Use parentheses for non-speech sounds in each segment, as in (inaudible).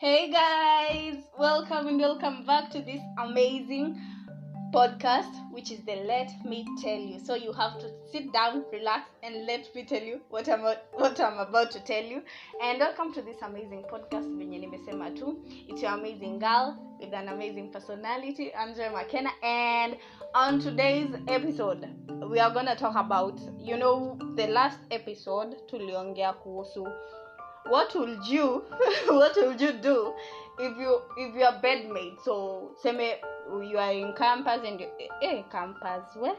Hey guys, welcome and welcome back to this amazing podcast, which is the Let Me Tell You. So you have to sit down, relax, and let me tell you what I'm what I'm about to tell you. And welcome to this amazing podcast. Venye nimesema tu, it's your amazing girl with an amazing personality, Andrea McKenna. And on today's episode, we are gonna talk about, you know, the last episode tuliongea kuhusu what would you (laughs) what would you do if you if you're bedmate? So seme you are in campus and you, eh, campus where?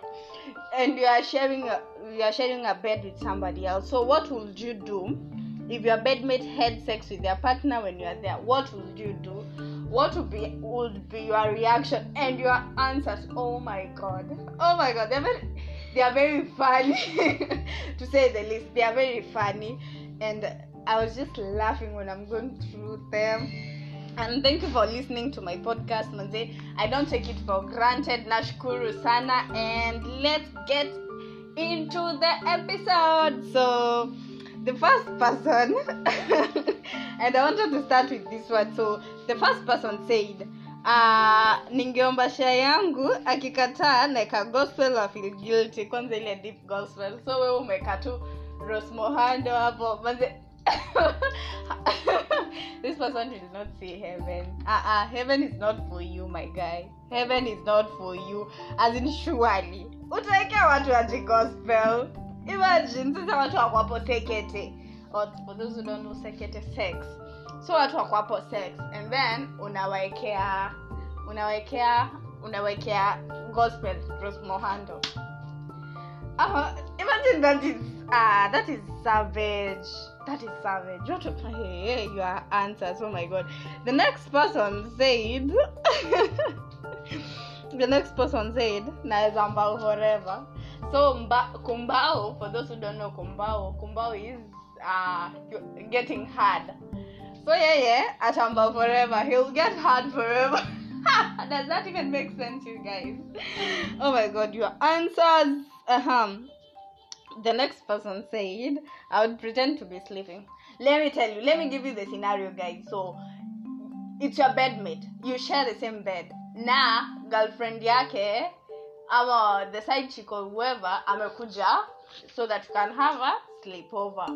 And you are sharing a, you are sharing a bed with somebody else. So what would you do if your bedmate had sex with their partner when you are there? What would you do? What would be would be your reaction and your answers? Oh my god. Oh my god. They're very they are very funny (laughs) to say the least. They are very funny. And I was just laughing when I'm going through them. And thank you for listening to my podcast, Manze. I don't take it for granted. Nashukuru sana. And let's get into the episode. So, the first person, (laughs) and I wanted to start with this one. So, the first person said, uh, ningeomba share yangu akikataa naeka gospel wa feel guilty kwanza ile deep gospel so wewe umeka tu Rose Muhando hapo (laughs) this person will not see heaven. Uh-uh, heaven is not for you, my guy. Heaven is not for you. As in surely. Utaekea watu aji gospel. Imagine sasa watu wakwapo sekete. Or for those who don't know sekete sex. So watu wakwapo sex and then unawaekea unawaekea unawaekea gospel Rose Muhando. Uh, imagine that is ah that is savage that is savage. What a hey, your answers. Oh my god. The next person said (laughs) the next person said naweza mbao forever. So mba, kumbao for those who don't know kumbao kumbao is uh getting hard. So yeah yeah atambao forever. He'll get hard forever. (laughs) Does that even make sense you guys? Oh my god your answers. Uh-huh the next person said i would pretend to be sleeping. Let me tell you let me give you the scenario guys. So it's your bedmate you share the same bed. Na girlfriend yake ama the side chick or whoever amekuja so that you can have a sleepover.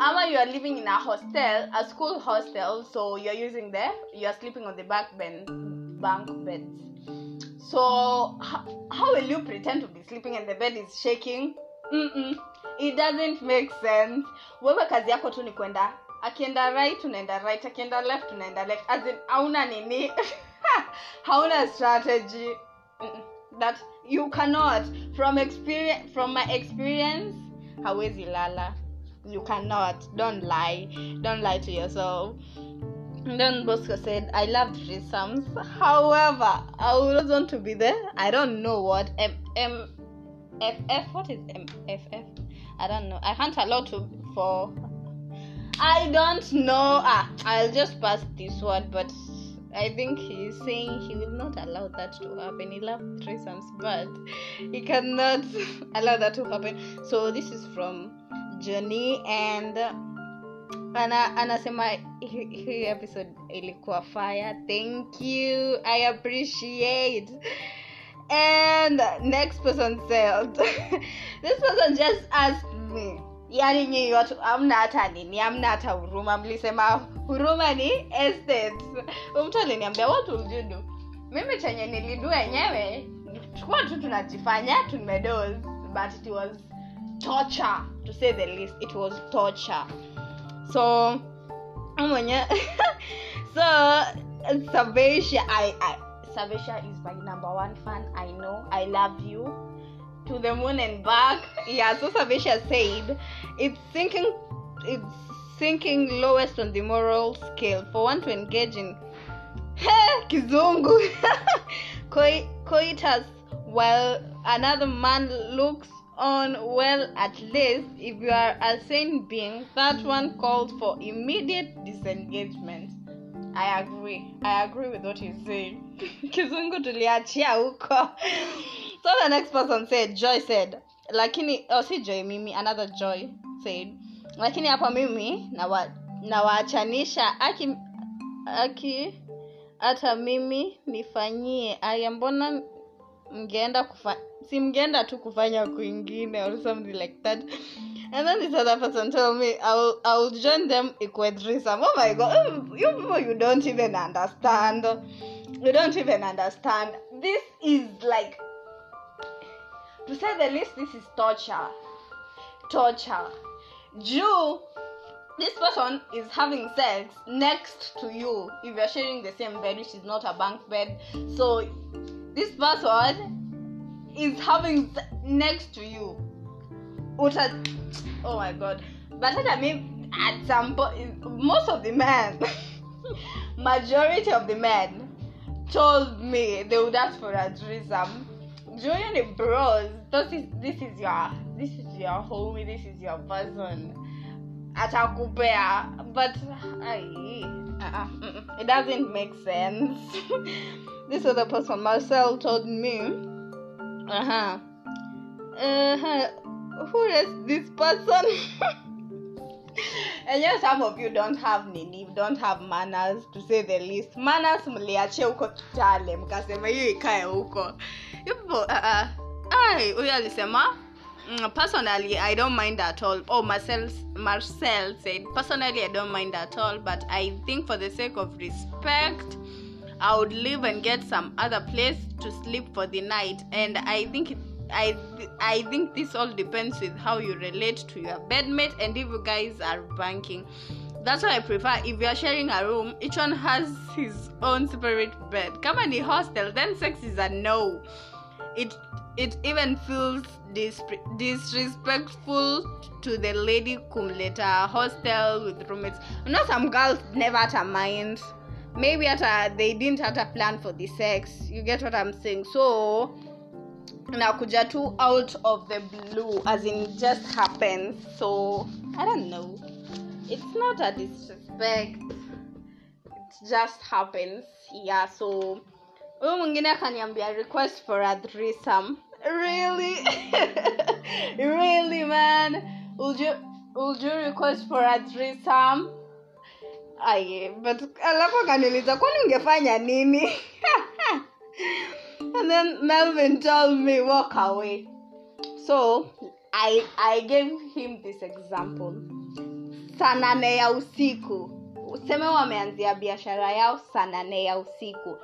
Ama you are living in a hostel a school hostel so you're using the you're sleeping on the back bed bunk beds. So how will you pretend to be sleeping and the bed is shaking Mm-mm. it doesn't make sense. Wewe kazi yako tu ni kwenda. Akienda right unaenda right. Akienda left unaenda left. As in hauna nini? (laughs) Hauna strategy. Mm-mm. that you cannot. From experience from my experience hawezi lala. You cannot. Don't lie. Don't lie to yourself. Then Bosco said, I love threesomes. However, I would want to be there. I don't know what M M F F what is M F F? I don't know. I can't allow to for I don't know. Ah, I'll just pass this one, but I think he's saying he will not allow that to happen. He loves threesomes, but he cannot (laughs) allow that to happen. So this is from Johnny and ana anasema hii hi episode ilikuwa fire thank you i appreciate and next person said (laughs) this person just asked me yani nyinyi watu amna hata nini amna hata huruma mlisema huruma ni estate. Mtu aliniambia what will you do? Mimi chenye nilidu wenyewe tukuwa tu tunajifanya tumedos but it was torture to say the least it was torture. So mwenye (laughs) so Sabesha I, I Sabesha is my number one fan. I know. I love you. To the moon and back. Yeah so Sabesha said it's sinking it's sinking lowest on the moral scale. For one to engage in kizungu. (laughs) Coi- coitus while another man looks on well at least if you are a sane being that one calls for immediate disengagement i agree. I agree with what you say (laughs) kizungu tuliachia huko. So the next person said joy said lakini oh, si joy mimi another joy said lakini hapa mimi nawaachanisha na aki aki hata mimi nifanyie. Aya mbona mngeenda kufa si mngeenda tu kufanya kwingine or something like that and then this other person told me i'll, I'll join them equidrism oh my god. Mm, you people you don't even understand. You don't even understand. This is like to say the least this is torture. Torture. Jew this person is having sex next to you. If you're sharing the same bed which is not a bunk bed. So this person is having next to you Uta, oh my god. But i mean at some point most of the men (laughs) majority of the men told me they would ask for a threesome. Join the bros this is this is your this is your homie this is your person. Atakupea but ai, uh-uh, it doesn't make sense. (laughs) This other person marcel told me uh-huh uh-huh who is this person? And yes some of you don't have nini don't have manners to say the least. Manners mliachia huko kitale mkasema hiyo ikae huko. Yupo uh, ai huyo alisema mm, personally i don't mind at all. Oh marcel marcel said personally i don't mind at all but i think for the sake of respect i would leave and get some other place to sleep for the night and i think I, I think this all depends with how you relate to your bedmate and if you guys are banking. That's why i prefer if you're sharing a room each one has his own separate bed. Kama the hostel then sex is a no. It it even feels dis- disrespectful to the lady kumleta hostel with roommates. You know some girls never hata mind. Maybe hata they didn't have a plan for the sex. You get what i'm saying? So nakuja tu out of the blue as in just happens. So i don't know. It's not a disrespect. It just happens. Yeah so huyu mwingine akaniambia request for a threesome. Really? (laughs) Really man? Would you would you request for a threesome? Aye but alafu akaniuliza kwani ungefanya nini (laughs) (laughs) and then melvin told me walk away. So i i gave him this example. Saa nane ya usiku. Useme wameanzia biashara yao saa nane ya usiku.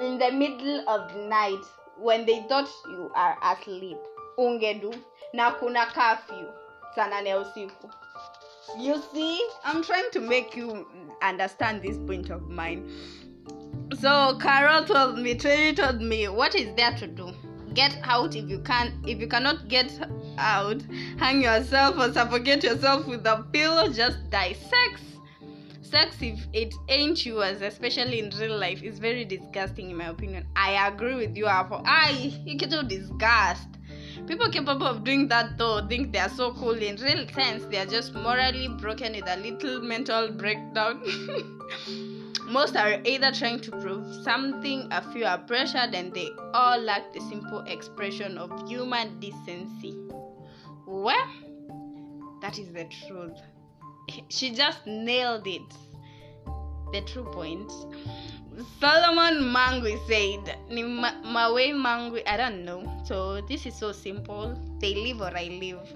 In the middle of the night when they thought you are asleep ungedu na kuna kafyu saa nane ya usiku. You see i'm trying to make you understand this point of mine so carol told me Terry told me what is there to do? Get out if you can. If you cannot get out hang yourself or suffocate yourself with a pillow just die. Sex. Sex if it ain't yours especially in real life is very disgusting in my opinion. I agree with you Apple. i you get to disgust. People capable of doing that though think they are so cool. In real sense they are just morally broken with a little mental breakdown (laughs) most are either trying to prove something a few are pressured and they all lack the simple expression of human decency. Well that is the truth. (laughs) She just nailed it. The true point. Solomon mangui said ni ma- mawe mangui i don't know. So this is so simple. They live or i live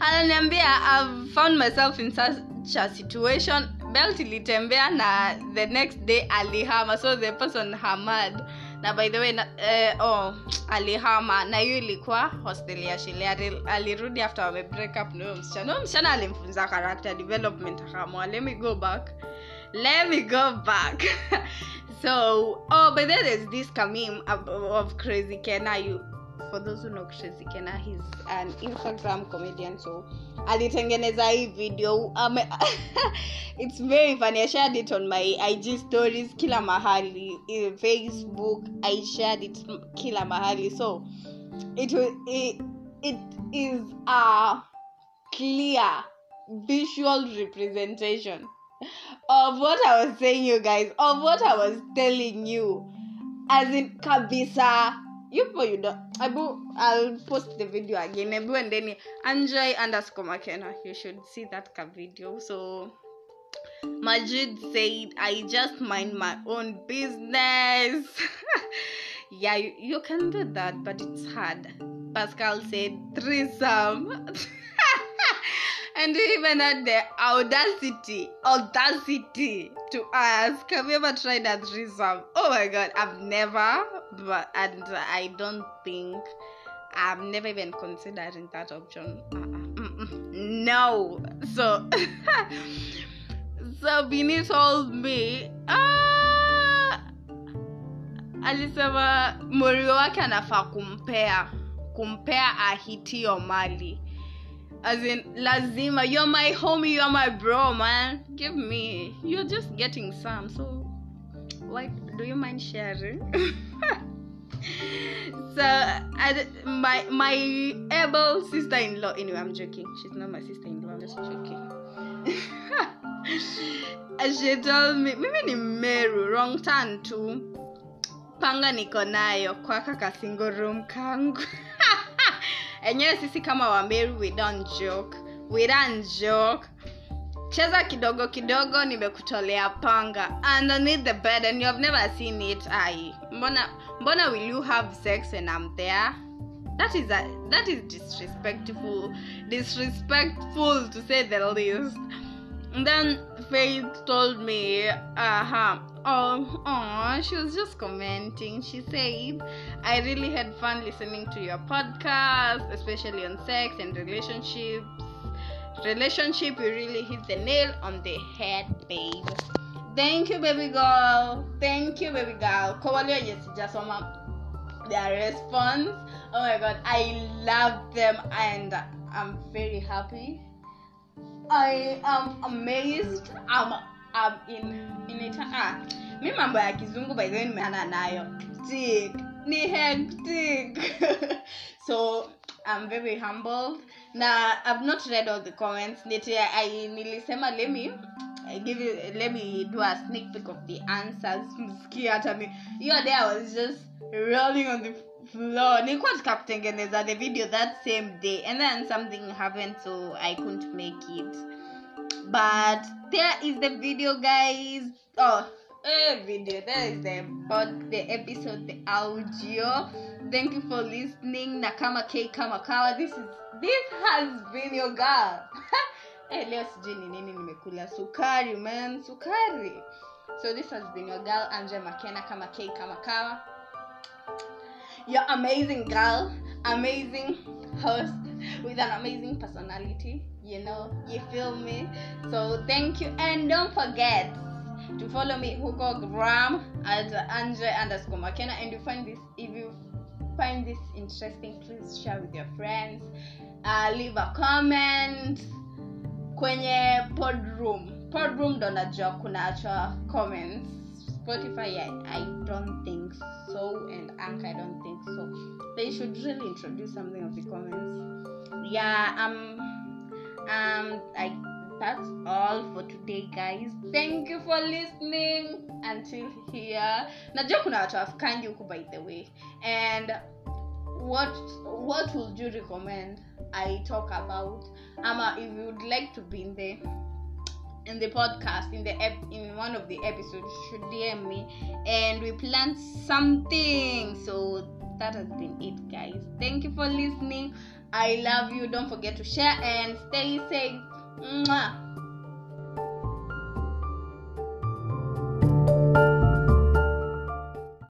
ananiambia i've found myself in such a situation. Belt ilitembea na the next day alihama so the person hamad na by the way na, eh, oh, alihama. Na hiyo ilikuwa hostel ya shule Ali- alirudi after wame break up na huyo msichana. Huyo msichana alimfunza character development akamwa let me go back. Let me go back. (laughs) So oh but then there's this kamim of, of crazy kena you for those who know crazy Kennar he's an instagram comedian so alitengeneza hii video um, ame, (laughs) it's very funny i shared it on my ig stories kila mahali in facebook i shared it kila mahali so it, it, it is a clear visual representation of what I was saying, you guys, of what I was telling you. As in kabisa. You don't Abu I'll post the video again. Abu and then Anjoy underscore Makena. You should see that video. So Majid said, I just mind my own business. (laughs) yeah, you, you can do that, but it's hard. Pascal said, threesome. (laughs) and even had the audacity, audacity to ask, Have you ever tried a threesome? Oh my god, I've never, but and I don't think I've never even considering that option. Uh-uh. No. So (laughs) so Bini told me ah, alisema morio wake anafaa kumpea kumpea ahitio mali as in lazima you're my homie you're my bro man give me you're just getting some so why do you mind sharing (laughs) (laughs) so I, my my able sister-in-law anyway i'm joking. She's not my sister-in-law i'm just joking. (laughs) She told me mimi ni meru wrong turn tu panga niko nayo kwaka kasingo room kangu. (laughs) Enyewe sisi kama wameru we don't joke. We don't joke. Cheza kidogo kidogo nimekutolea panga. Underneath the bed and you have never seen it ai mbona mbona will you have sex when i'm there? That is a, that is disrespectful disrespectful to say the least. And then faith told me uh-huh oh, oh she was just commenting. She said i really had fun listening to your podcast especially on sex and relationships. Relationship you really hit the nail on the head babe thank you baby girl. Thank you baby girl. Kowale wale sijasoma their response. Oh my god i love them and i'm very happy. I am amazed. I'm, I'm in, in it. Ah, mi mambo ya kizungu by the nimeana nayo. Hectic ni hectic (laughs) so i'm very humbled. Na i've not read all the comments. Niti I, nilisema let I give you let me do a sneak peek of the answers. Msikie hata mi. Hiyo day i was just rolling on the floor. Nilikuwa tukakutengeneza the video that same day and then something happened so i couldn't make it. But there is the video guys. Oh a video there is the about the episode the audio. Thank you for listening. Nakama k kama kawa this is this has been your girl (laughs) hey, leo sijui ni nini nimekula. Sukari man sukari. So this has been your girl anje makena kama k kama kawa. Your amazing girl amazing host with an amazing personality. You know you feel me? So thank you and don't forget to follow me hugo gram at andre underscore makena. And you find this if you find this interesting please share with your friends. Uh, leave a comment kwenye podroom. Podroom ndo najua kunaachwa comments. Spotify I, i don't think so and ank i don't think so. They should really introduce something of the comments. Yeah um um i that's all for today guys. Thank you for listening. Until here. Najua kuna watu afikangi huku by the way. And what what would you recommend i talk about? Ama if you would like to be in the in the podcast in the ep- in one of the episodes should dm me and we plan something. So that has been it guys. Thank you for listening. I love you. Don't forget to share and stay safe. Mwah.